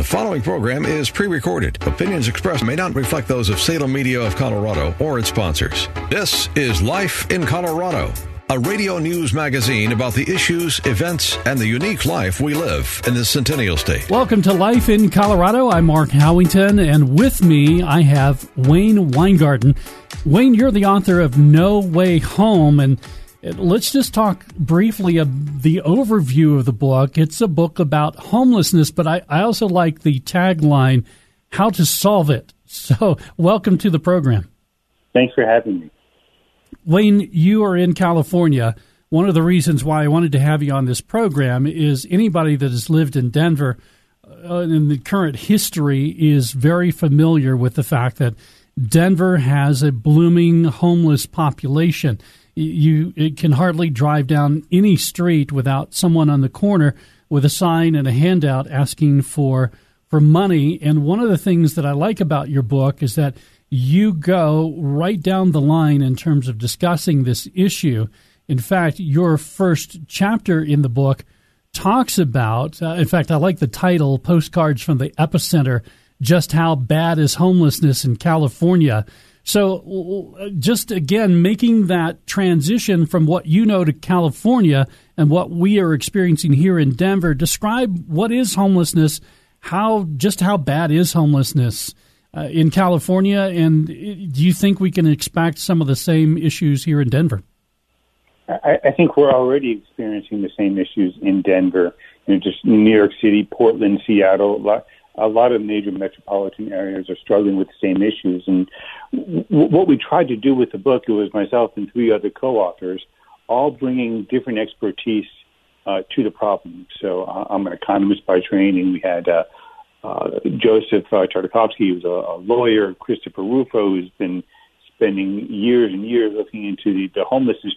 The following program is pre recorded. Opinions expressed may not reflect those of Salem Media of Colorado or its sponsors. This is Life in Colorado, a radio news magazine about the issues, events, and the unique life we live in the Centennial State. Welcome to Life in Colorado. I'm Mark Howington, and with me I have Wayne Winegarden. Wayne, you're the author of No Way Home, and Let's just talk briefly of the overview of the book. It's a book about homelessness, but I, I also like the tagline, How to Solve It. So, welcome to the program. Thanks for having me. Wayne, you are in California. One of the reasons why I wanted to have you on this program is anybody that has lived in Denver uh, in the current history is very familiar with the fact that Denver has a blooming homeless population you it can hardly drive down any street without someone on the corner with a sign and a handout asking for for money. And one of the things that I like about your book is that you go right down the line in terms of discussing this issue. In fact, your first chapter in the book talks about, uh, in fact, I like the title, Postcards from the Epicenter, just how bad is homelessness in California. So, just again, making that transition from what you know to California and what we are experiencing here in Denver, describe what is homelessness, how just how bad is homelessness uh, in California, and uh, do you think we can expect some of the same issues here in Denver? I, I think we're already experiencing the same issues in Denver, you know, just New York City, Portland, Seattle a lot of major metropolitan areas are struggling with the same issues. And w- what we tried to do with the book, it was myself and three other co-authors, all bringing different expertise uh, to the problem. So uh, I'm an economist by training. We had uh, uh, Joseph uh, Tartakovsky, who's a, a lawyer, Christopher Rufo, who's been spending years and years looking into the, the homelessness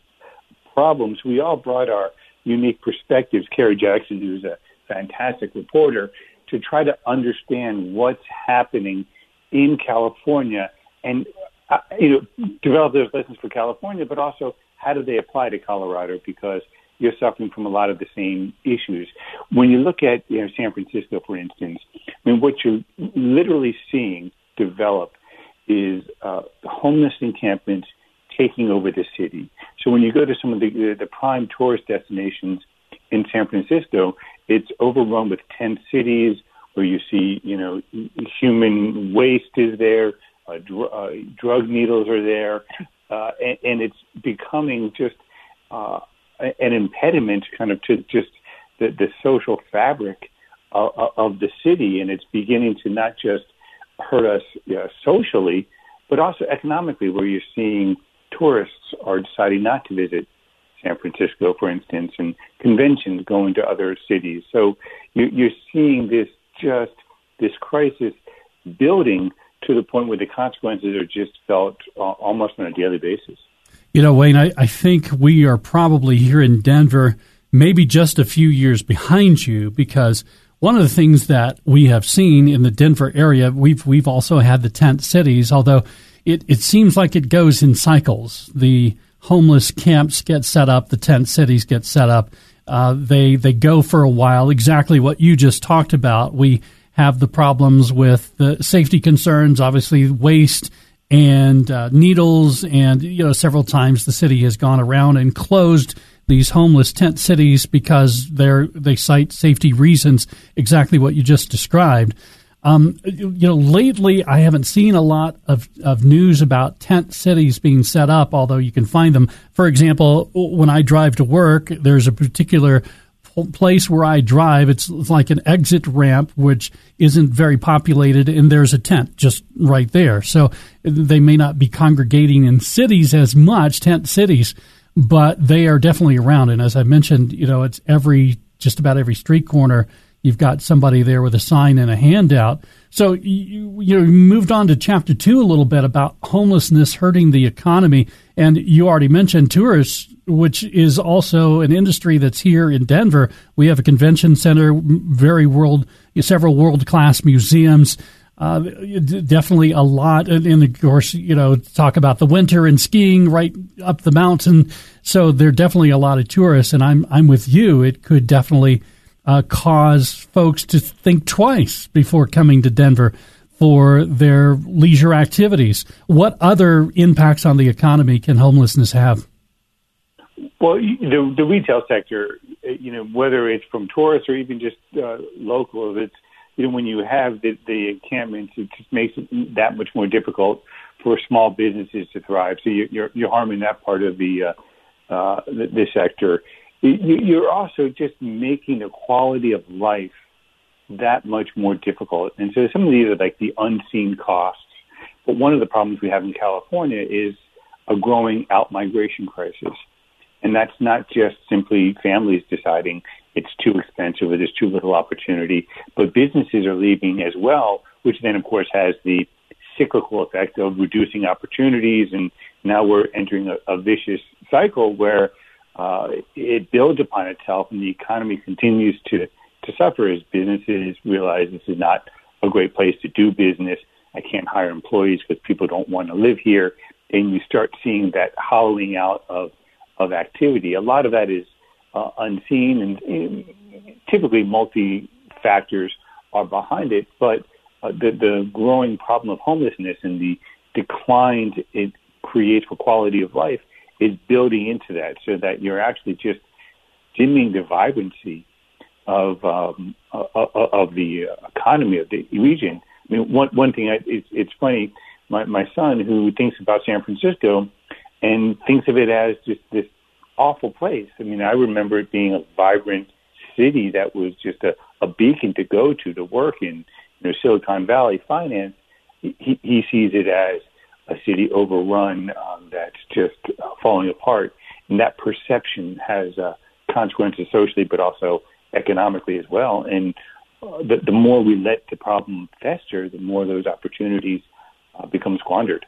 problems. We all brought our unique perspectives. Kerry Jackson, who's a fantastic reporter, to try to understand what's happening in California and uh, you know develop those lessons for California, but also how do they apply to Colorado because you're suffering from a lot of the same issues. When you look at you know San Francisco, for instance, I mean what you're literally seeing develop is uh, homeless encampments taking over the city. So when you go to some of the the prime tourist destinations in San Francisco, it's overrun with tent cities where you see, you know, human waste is there, uh, dr- uh, drug needles are there, uh, and, and it's becoming just uh, an impediment kind of to just the, the social fabric of, of the city, and it's beginning to not just hurt us know, socially, but also economically, where you're seeing tourists are deciding not to visit San Francisco, for instance, and conventions going to other cities. So you, you're seeing this just this crisis building to the point where the consequences are just felt uh, almost on a daily basis. You know, Wayne, I, I think we are probably here in Denver, maybe just a few years behind you, because one of the things that we have seen in the Denver area, we've we've also had the tent cities, although it, it seems like it goes in cycles. The homeless camps get set up, the tent cities get set up. Uh, they they go for a while. Exactly what you just talked about. We have the problems with the safety concerns, obviously waste and uh, needles, and you know several times the city has gone around and closed these homeless tent cities because they're they cite safety reasons. Exactly what you just described. Um, you know, lately I haven't seen a lot of, of news about tent cities being set up, although you can find them. For example, when I drive to work, there's a particular place where I drive. It's like an exit ramp, which isn't very populated, and there's a tent just right there. So they may not be congregating in cities as much, tent cities, but they are definitely around. And as I mentioned, you know, it's every just about every street corner you've got somebody there with a sign and a handout. So you, you moved on to chapter two a little bit about homelessness hurting the economy, and you already mentioned tourists, which is also an industry that's here in Denver. We have a convention center, very world, several world class museums. Uh, definitely a lot, and, and, of course, you know, talk about the winter and skiing right up the mountain. So there are definitely a lot of tourists, and I'm I'm with you. It could definitely uh, cause folks to think twice before coming to Denver for their leisure activities. What other impacts on the economy can homelessness have? Well, the the retail sector, you know, whether it's from tourists or even just uh, local, it's you know, when you have the, the encampments, it just makes it that much more difficult for small businesses to thrive. So you, you're you're harming that part of the uh, uh, the, the sector. You're also just making the quality of life that much more difficult. And so some of these are like the unseen costs. But one of the problems we have in California is a growing out migration crisis. And that's not just simply families deciding it's too expensive or there's too little opportunity, but businesses are leaving as well, which then of course has the cyclical effect of reducing opportunities. And now we're entering a, a vicious cycle where uh, it builds upon itself and the economy continues to, to suffer as businesses realize this is not a great place to do business. I can't hire employees because people don't want to live here. And you start seeing that hollowing out of of activity. A lot of that is uh, unseen, and, and, typically multi factors are behind it. But uh, the, the growing problem of homelessness and the decline it creates for quality of life is building into that, so that you're actually just dimming the vibrancy of um, uh, uh of the economy of the region. I mean, one one thing I, it's, it's funny. My my son, who thinks about San Francisco, and thinks of it as just this awful place. I mean, I remember it being a vibrant city that was just a, a beacon to go to to work in. You know, Silicon Valley finance. He, he sees it as a city overrun um, that's just uh, falling apart, and that perception has uh, consequences socially, but also economically as well. And uh, the, the more we let the problem fester, the more those opportunities uh, become squandered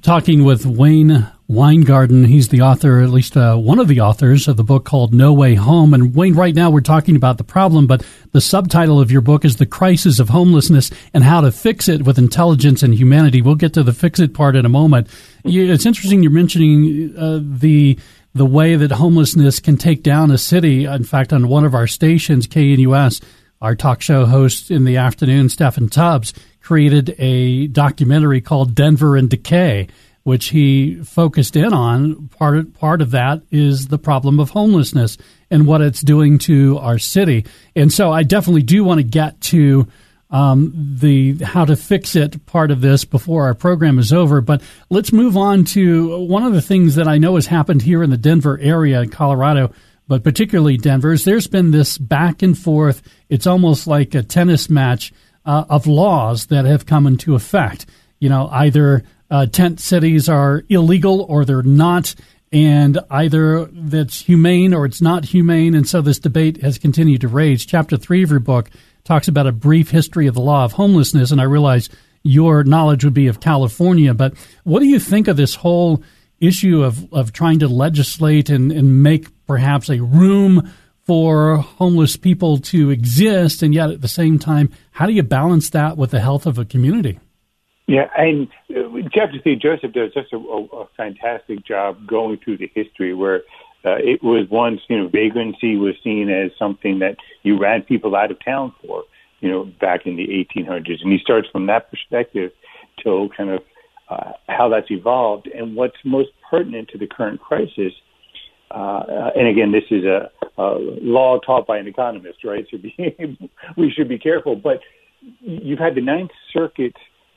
talking with Wayne Winegarden. He's the author, at least uh, one of the authors of the book called No Way Home. And Wayne, right now we're talking about the problem, but the subtitle of your book is The Crisis of Homelessness and How to Fix It with Intelligence and Humanity. We'll get to the fix it part in a moment. It's interesting you're mentioning uh, the the way that homelessness can take down a city. In fact, on one of our stations, KNUS, our talk show host in the afternoon, Steffan Tubbs, created a documentary called Denver in Decay, which he focused in on. Part of, part of that is the problem of homelessness and what it's doing to our city. And so I definitely do want to get to um, the how to fix it part of this before our program is over. But let's move on to one of the things that I know has happened here in the Denver area in Colorado, but particularly Denver. Is there's been this back and forth. It's almost like a tennis match uh, of laws that have come into effect. You know, either uh, tent cities are illegal or they're not, and either that's humane or it's not humane. And so this debate has continued to rage. Chapter three of your book talks about a brief history of the law of homelessness, and I realize your knowledge would be of California, but what do you think of this whole issue of, of trying to legislate and, and make perhaps a room for homeless people to exist, and yet at the same time, how do you balance that with the health of a community? Yeah, and Chapter uh, Joseph does just a, a, fantastic job going through the history where uh, it was once, you know, vagrancy was seen as something that you ran people out of town for, you know, back in the 1800s. And he starts from that perspective till kind of uh, how that's evolved. And what's most pertinent to the current crisis – uh, and again, this is a, a law taught by an economist, right? So we should be careful. But you've had the Ninth Circuit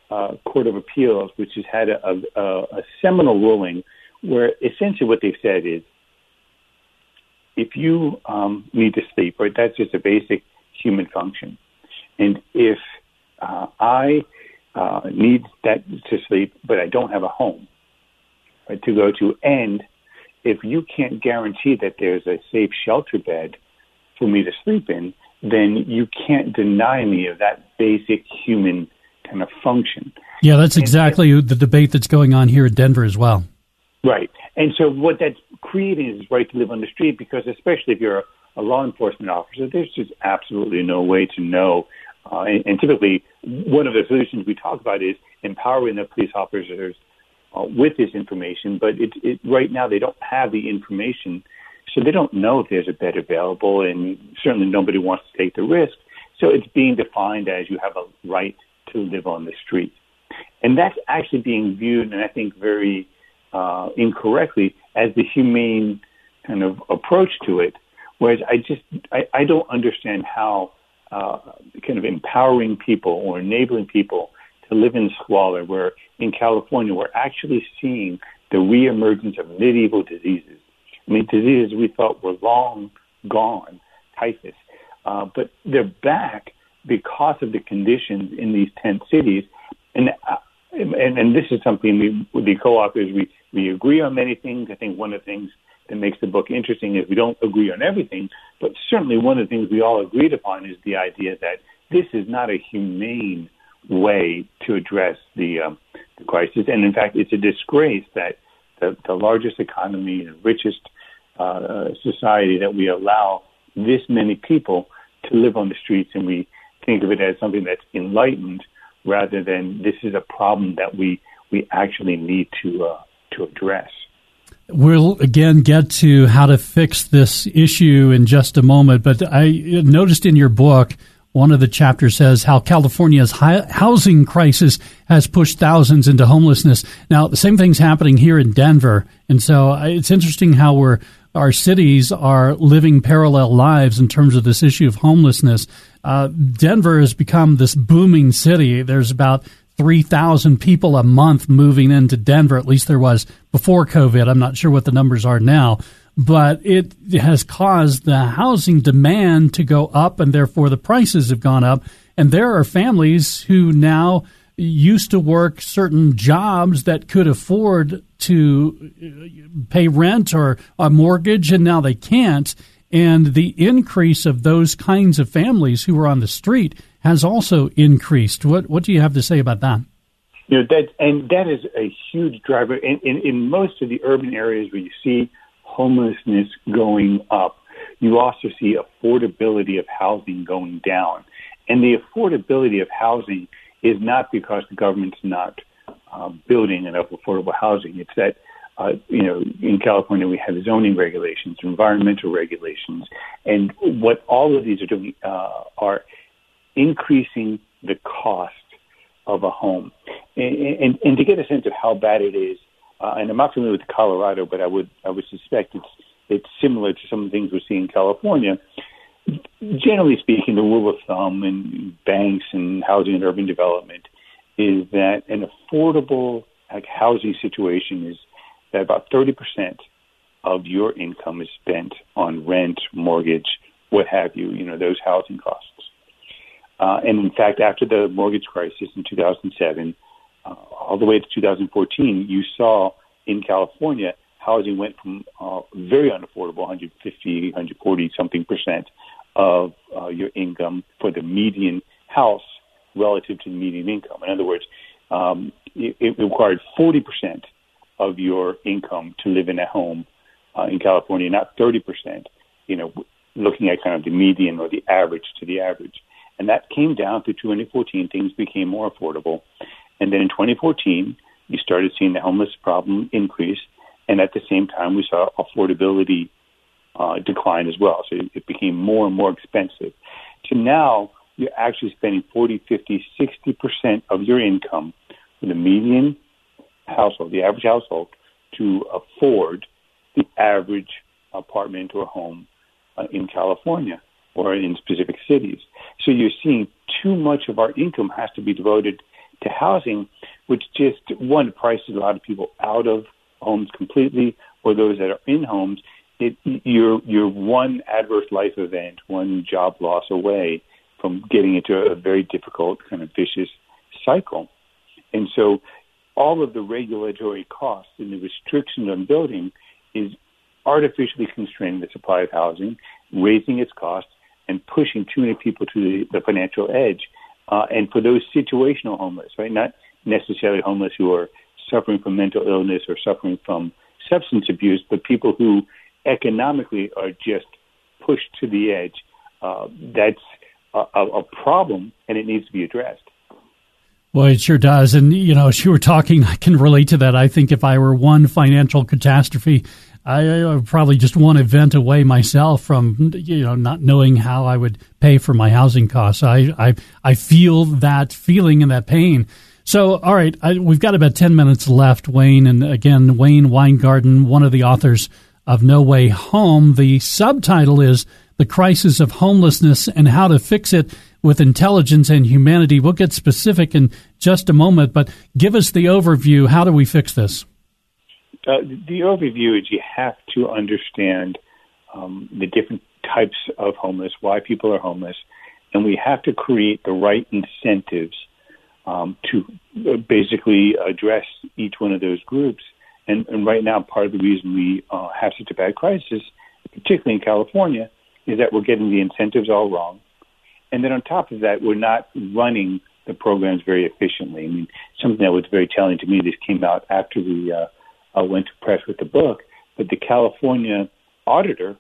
uh, Court of Appeals, which has had a, a, a seminal ruling where essentially what they've said is if you um, need to sleep, right, that's just a basic human function. And if uh, I uh, need that to sleep, but I don't have a home right, to go to, and if you can't guarantee that there's a safe shelter bed for me to sleep in, then you can't deny me of that basic human kind of function. Yeah, that's exactly and, the debate that's going on here in Denver as well. Right. And so what that's creating is right to live on the street because especially if you're a, a law enforcement officer, there's just absolutely no way to know. Uh, and, and typically, one of the solutions we talk about is empowering the police officers uh, with this information. But it, it, right now, they don't have the information, so they don't know if there's a bed available, and certainly nobody wants to take the risk. So it's being defined as you have a right to live on the street. And that's actually being viewed, and I think very uh, incorrectly, as the humane kind of approach to it. Whereas I just I, I don't understand how uh, kind of empowering people or enabling people to live in squalor, where in California we're actually seeing the reemergence of medieval diseases. I mean, diseases we thought were long gone, typhus, uh, but they're back because of the conditions in these tent cities. And, uh, and, and this is something we, with the co-authors, we, we agree on many things. I think one of the things that makes the book interesting is we don't agree on everything, but certainly one of the things we all agreed upon is the idea that this is not a humane way to address the, um, the crisis. And in fact, it's a disgrace that the, the largest economy and richest uh, society that we allow this many people to live on the streets and we think of it as something that's enlightened rather than this is a problem that we we actually need to uh, to address. We'll again get to how to fix this issue in just a moment, but I noticed in your book one of the chapters says how California's housing crisis has pushed thousands into homelessness. Now, the same thing's happening here in Denver, and so uh, it's interesting how we're our cities are living parallel lives in terms of this issue of homelessness. Uh, Denver has become this booming city. There's about 3,000 people a month moving into Denver. At least there was before COVID. I'm not sure what the numbers are now. But it has caused the housing demand to go up, and therefore the prices have gone up. And there are families who now used to work certain jobs that could afford to uh, pay rent or a mortgage, and now they can't. And the increase of those kinds of families who are on the street has also increased. What what do you have to say about that? You know that, and that is a huge driver. In, in, in most of the urban areas where you see homelessness going up, you also see affordability of housing going down. And the affordability of housing is not because the government's not uh, building enough affordable housing. It's that uh, you know, in California, we have zoning regulations, environmental regulations, and what all of these are doing uh, are increasing the cost of a home. And, and, and, to get a sense of how bad it is, uh, and I'm not familiar with Colorado, but I would I would suspect it's it's similar to some of the things we see in California. Generally speaking, the rule of thumb in banks and housing and urban development is that an affordable like, housing situation is that about 30% of your income is spent on rent, mortgage, what have you, you know, those housing costs. Uh, and in fact, after the mortgage crisis in 2007, uh, all the way to 2014, you saw in California housing went from uh, very unaffordable, 150, 140 something percent of uh, your income for the median house relative to the median income. In other words, um, it, it required 40 percent of your income to live in a home uh, in California, not 30%, you know, looking at kind of the median or the average to the average. And that came down through 2014. Things became more affordable. And then in 2014, you started seeing the homeless problem increase. And at the same time, we saw affordability uh, decline as well. So it became more and more expensive. To now, you're actually spending 40, 50, 60% of your income for the median household, the average household, to afford the average apartment or home uh, in California or in specific cities. So you're seeing too much of our income has to be devoted to housing, which just one prices a lot of people out of homes completely, or those that are in homes. It, you're you're one adverse life event, one job loss away from getting into a very difficult kind of vicious cycle. And so all of the regulatory costs and the restrictions on building is artificially constraining the supply of housing, raising its costs, and pushing too many people to the, the financial edge. Uh, and for those situational homeless, right, not necessarily homeless who are suffering from mental illness or suffering from substance abuse, but people who economically are just pushed to the edge. Uh, that's a, a problem, and it needs to be addressed. Well, it sure does. And, you know, as you were talking, I can relate to that. I think if I were one financial catastrophe, I, I probably just one event away myself from, you know, not knowing how I would pay for my housing costs. I, I, I feel that feeling and that pain. So, all right, I, we've got about 10 minutes left, Wayne. And again, Wayne Winegarden, one of the authors of No Way Home. The subtitle is The Crisis of Homelessness and How to Fix It with Intelligence and Humanity. We'll get specific in just a moment, but give us the overview. How do we fix this? Uh, the overview is you have to understand um, the different types of homeless, why people are homeless, and we have to create the right incentives um, to uh, basically address each one of those groups. And, and right now, part of the reason we uh, have such a bad crisis, particularly in California, is that we're getting the incentives all wrong. And then on top of that, we're not running the programs very efficiently. I mean, something that was very telling to me, this came out after the uh, uh, went to press with the book, but the California auditor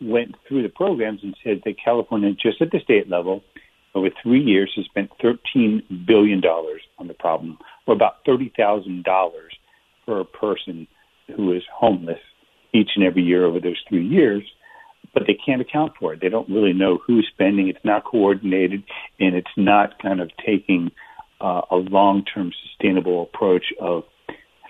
went through the programs and said that California, just at the state level, over three years has spent $13 billion on the problem, or about $30,000 per person who is homeless each and every year over those three years. But they can't account for it. They don't really know who's spending. It's not coordinated, and it's not kind of taking uh, a long-term sustainable approach of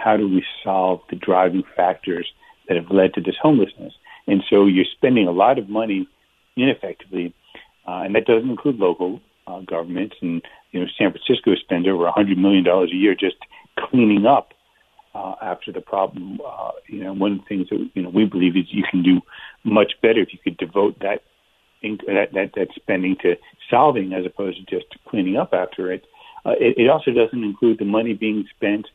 how do we solve the driving factors that have led to this homelessness. And so you're spending a lot of money ineffectively uh, and that doesn't include local uh, governments. And you know, San Francisco spends over a hundred million dollars a year just cleaning up uh, after the problem. Uh, you know, one of the things that you know we believe is you can do much better if you could devote that that, that that spending to solving as opposed to just cleaning up after it. Uh, it, it also doesn't include the money being spent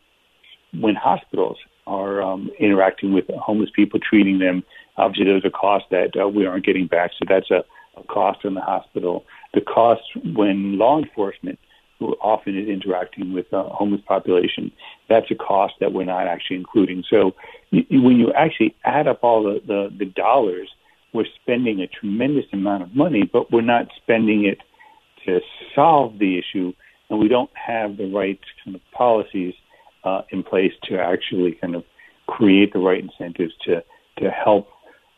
when hospitals are um, interacting with homeless people, treating them. Obviously, there's a cost that uh, we aren't getting back, so that's a cost in the hospital, the cost when law enforcement, who often is interacting with a homeless population, that's a cost that we're not actually including. So when you actually add up all the, the, the dollars, we're spending a tremendous amount of money, but we're not spending it to solve the issue, and we don't have the right kind of policies uh, in place to actually kind of create the right incentives to to help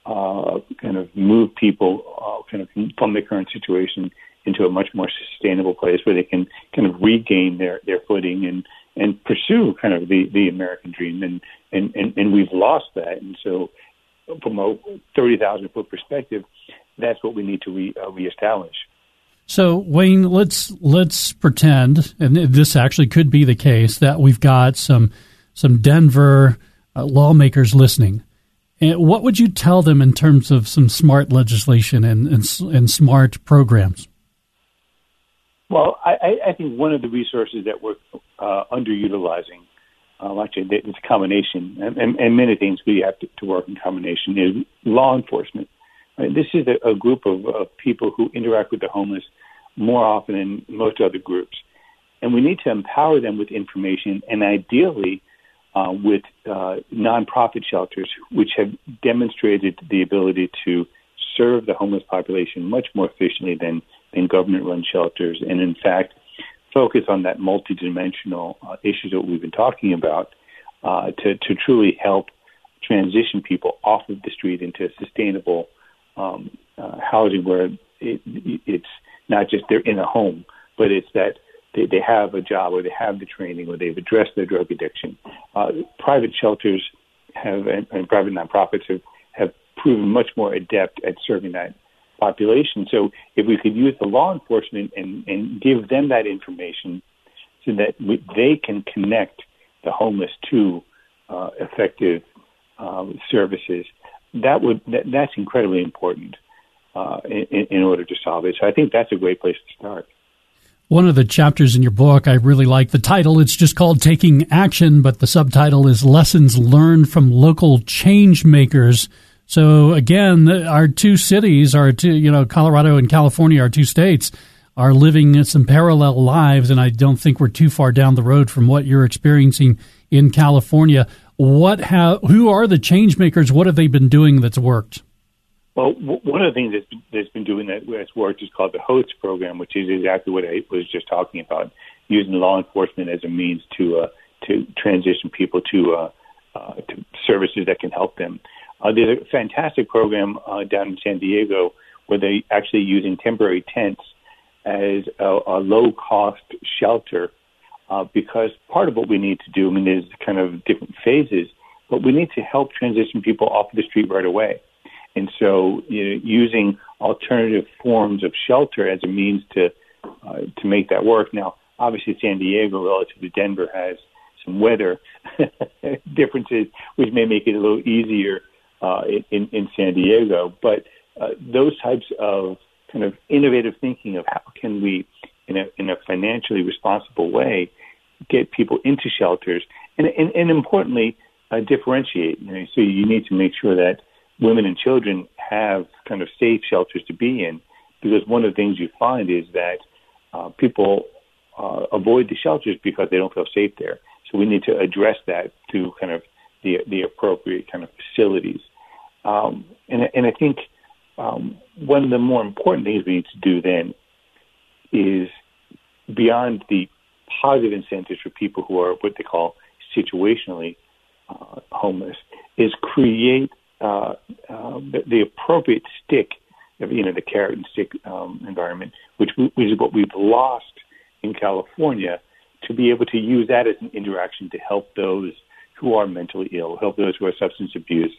uh, kind of move people uh, kind of from the current situation into a much more sustainable place where they can kind of regain their, their footing and, and pursue kind of the, the American dream. And, and, and, and we've lost that. And so from a 30,000 foot perspective, that's what we need to re, uh, reestablish. So Wayne, let's let's pretend, and this actually could be the case, that we've got some some Denver uh, lawmakers listening and what would you tell them in terms of some smart legislation and, and, and smart programs? Well, I, I, think one of the resources that we're uh, underutilizing, uh, actually, it's a combination, and, and, and, many things we have to, to, work in combination, is law enforcement. This is a, a group of, of people who interact with the homeless more often than most other groups. And we need to empower them with information and ideally uh, with uh, nonprofit shelters, which have demonstrated the ability to serve the homeless population much more efficiently than, than government run shelters. And in fact, focus on that multidimensional uh, issue that we've been talking about uh, to, to truly help transition people off of the street into sustainable um, uh, housing where it, it's not just they're in a home, but it's that they, they have a job or they have the training or they've addressed their drug addiction. Uh, private shelters have and, and private nonprofits have, have proven much more adept at serving that population. So if we could use the law enforcement and, and give them that information so that we, they can connect the homeless to uh, effective um, services, that would that, that's incredibly important uh, in, in order to solve it. So I think that's a great place to start. One of the chapters in your book, I really like the title. It's just called Taking Action, but the subtitle is Lessons Learned from Local Change Makers. So again, our two cities, our two, you know, Colorado and California, our two states, are living some parallel lives, and I don't think we're too far down the road from what you're experiencing in California. What have, who are the change makers? What have they been doing that's worked? Well, one of the things that's, that's been doing that that's worked is called the HOST program, which is exactly what I was just talking about, using law enforcement as a means to uh, to transition people to uh, uh, to services that can help them. Uh, there's a fantastic program uh, down in San Diego where they actually using temporary tents as a, a low cost shelter uh, because part of what we need to do, I mean, there's kind of different phases, but we need to help transition people off the street right away. And so, you know, using alternative forms of shelter as a means to uh, to make that work. Now, obviously, San Diego relative to Denver has some weather differences, which may make it a little easier uh, in, in San Diego. But uh, those types of kind of innovative thinking of how can we, in a, in a financially responsible way, get people into shelters, and, and, and importantly, uh, differentiate. You know, so you need to make sure that women and children have kind of safe shelters to be in, because one of the things you find is that uh, people uh, avoid the shelters because they don't feel safe there. So we need to address that through kind of the the appropriate kind of facilities. Um, and and I think um, one of the more important things we need to do then is beyond the positive incentives for people who are what they call situationally uh, homeless is create uh, uh, the, the, appropriate stick, you know, the carrot and stick um, environment, which, which is what we've lost in California to be able to use that as an interaction to help those who are mentally ill, help those who have substance abuse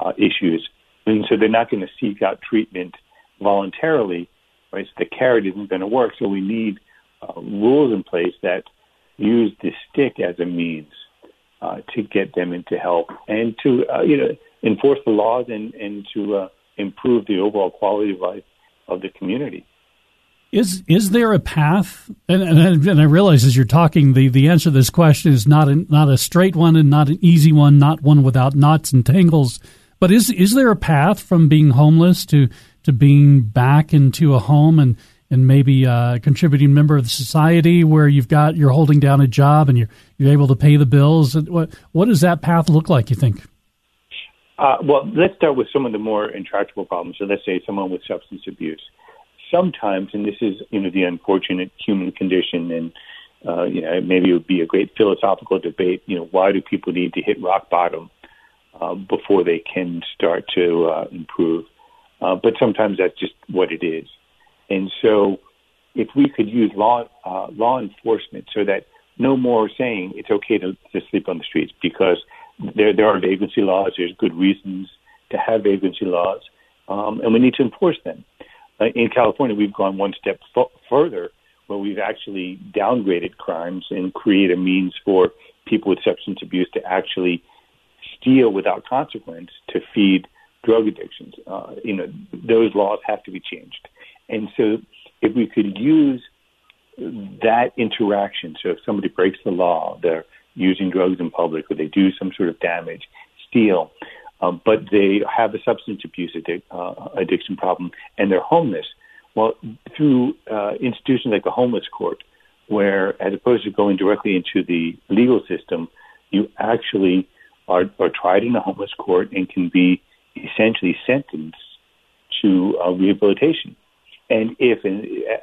uh, issues. And so they're not going to seek out treatment voluntarily, right? So the carrot isn't going to work. So we need uh, rules in place that use the stick as a means uh, to get them into help and to, uh, you know, enforce the laws and, and to uh, improve the overall quality of life of the community. Is is there a path? And, and, and, I realize as you're talking, the, the answer to this question is not a, not a straight one and not an easy one, not one without knots and tangles. But is is there a path from being homeless to to being back into a home and and maybe a contributing member of the society where you've got you're holding down a job and you're you're able to pay the bills? What what does that path look like? You think? Uh, well, let's start with some of the more intractable problems. So let's say someone with substance abuse sometimes, and this is you know the unfortunate human condition, and uh, you know maybe it would be a great philosophical debate. You know, why do people need to hit rock bottom uh, before they can start to uh, improve? Uh, but sometimes that's just what it is, and so if we could use law uh, law enforcement so that no more saying it's okay to, to sleep on the streets because there there are vagrancy laws. There's good reasons to have vagrancy laws, um, and we need to enforce them. Uh, in California, we've gone one step f- further where we've actually downgraded crimes and create a means for people with substance abuse to actually steal without consequence to feed drug addictions. Uh, you know, those laws have to be changed. And so if we could use that interaction, so if somebody breaks the law, they're using drugs in public or they do some sort of damage, steal, um, but they have a substance abuse uh, addiction problem and they're homeless. Well, through uh, institutions like the homeless court, where as opposed to going directly into the legal system, you actually are, are tried in a homeless court and can be essentially sentenced to uh, rehabilitation. And if,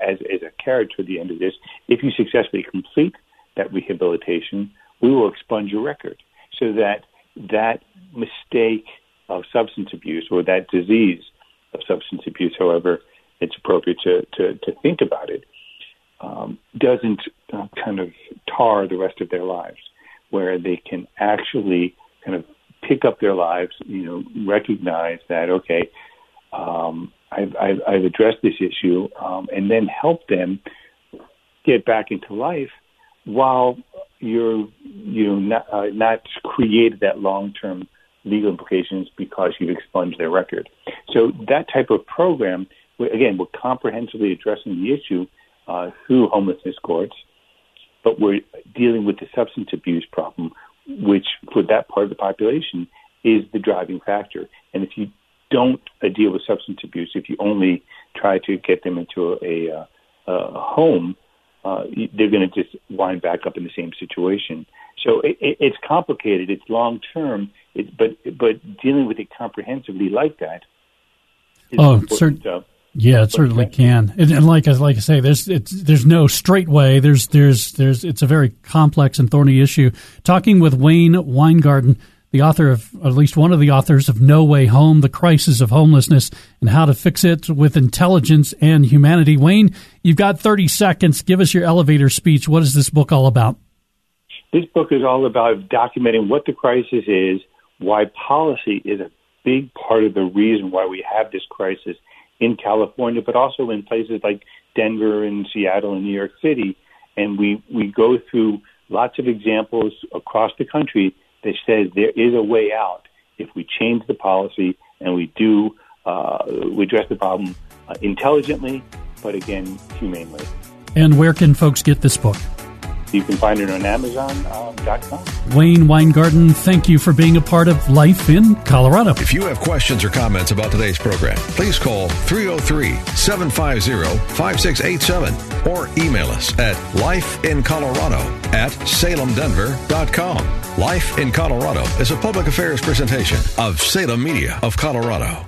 as, as a carrot to the end of this, if you successfully complete that rehabilitation, we will expunge your record. So that that mistake of substance abuse or that disease of substance abuse, however it's appropriate to, to, to think about it, um, doesn't uh, kind of tar the rest of their lives, where they can actually kind of pick up their lives, you know, recognize that, okay, um, I've, I've, I've addressed this issue, um, and then help them get back into life while you're you know not, uh, not created that long term legal implications because you've expunged their record. So that type of program, again, we're comprehensively addressing the issue uh, through homelessness courts, but we're dealing with the substance abuse problem, which for that part of the population is the driving factor. And if you don't uh, deal with substance abuse, if you only try to get them into a, a, uh, a home, uh, they're going to just wind back up in the same situation. So it, it, it's complicated. It's long term. but but dealing with it comprehensively like that. oh, certainly. Yeah, it certainly can. And, and, like like I say, there's there's no straight way. There's there's there's it's a very complex and thorny issue. Talking with Wayne Winegarden, the author of at least one of the authors of No Way Home: The Crisis of Homelessness and How to Fix It with Intelligence and Humanity. Wayne, you've got 30 seconds. Give us your elevator speech. What is this book all about? This book is all about documenting what the crisis is, why policy is a big part of the reason why we have this crisis in California, but also in places like Denver and Seattle and New York City. And we, we go through lots of examples across the country that says there is a way out if we change the policy and we do uh, we address the problem uh, intelligently, but again, humanely. And where can folks get this book? You can find it on Amazon.com. Um, Wayne Winegarden, thank you for being a part of Life in Colorado. If you have questions or comments about today's program, please call 303 750 5687 or email us at lifeincolorado at salemdenver.com. Life in Colorado is a public affairs presentation of Salem Media of Colorado.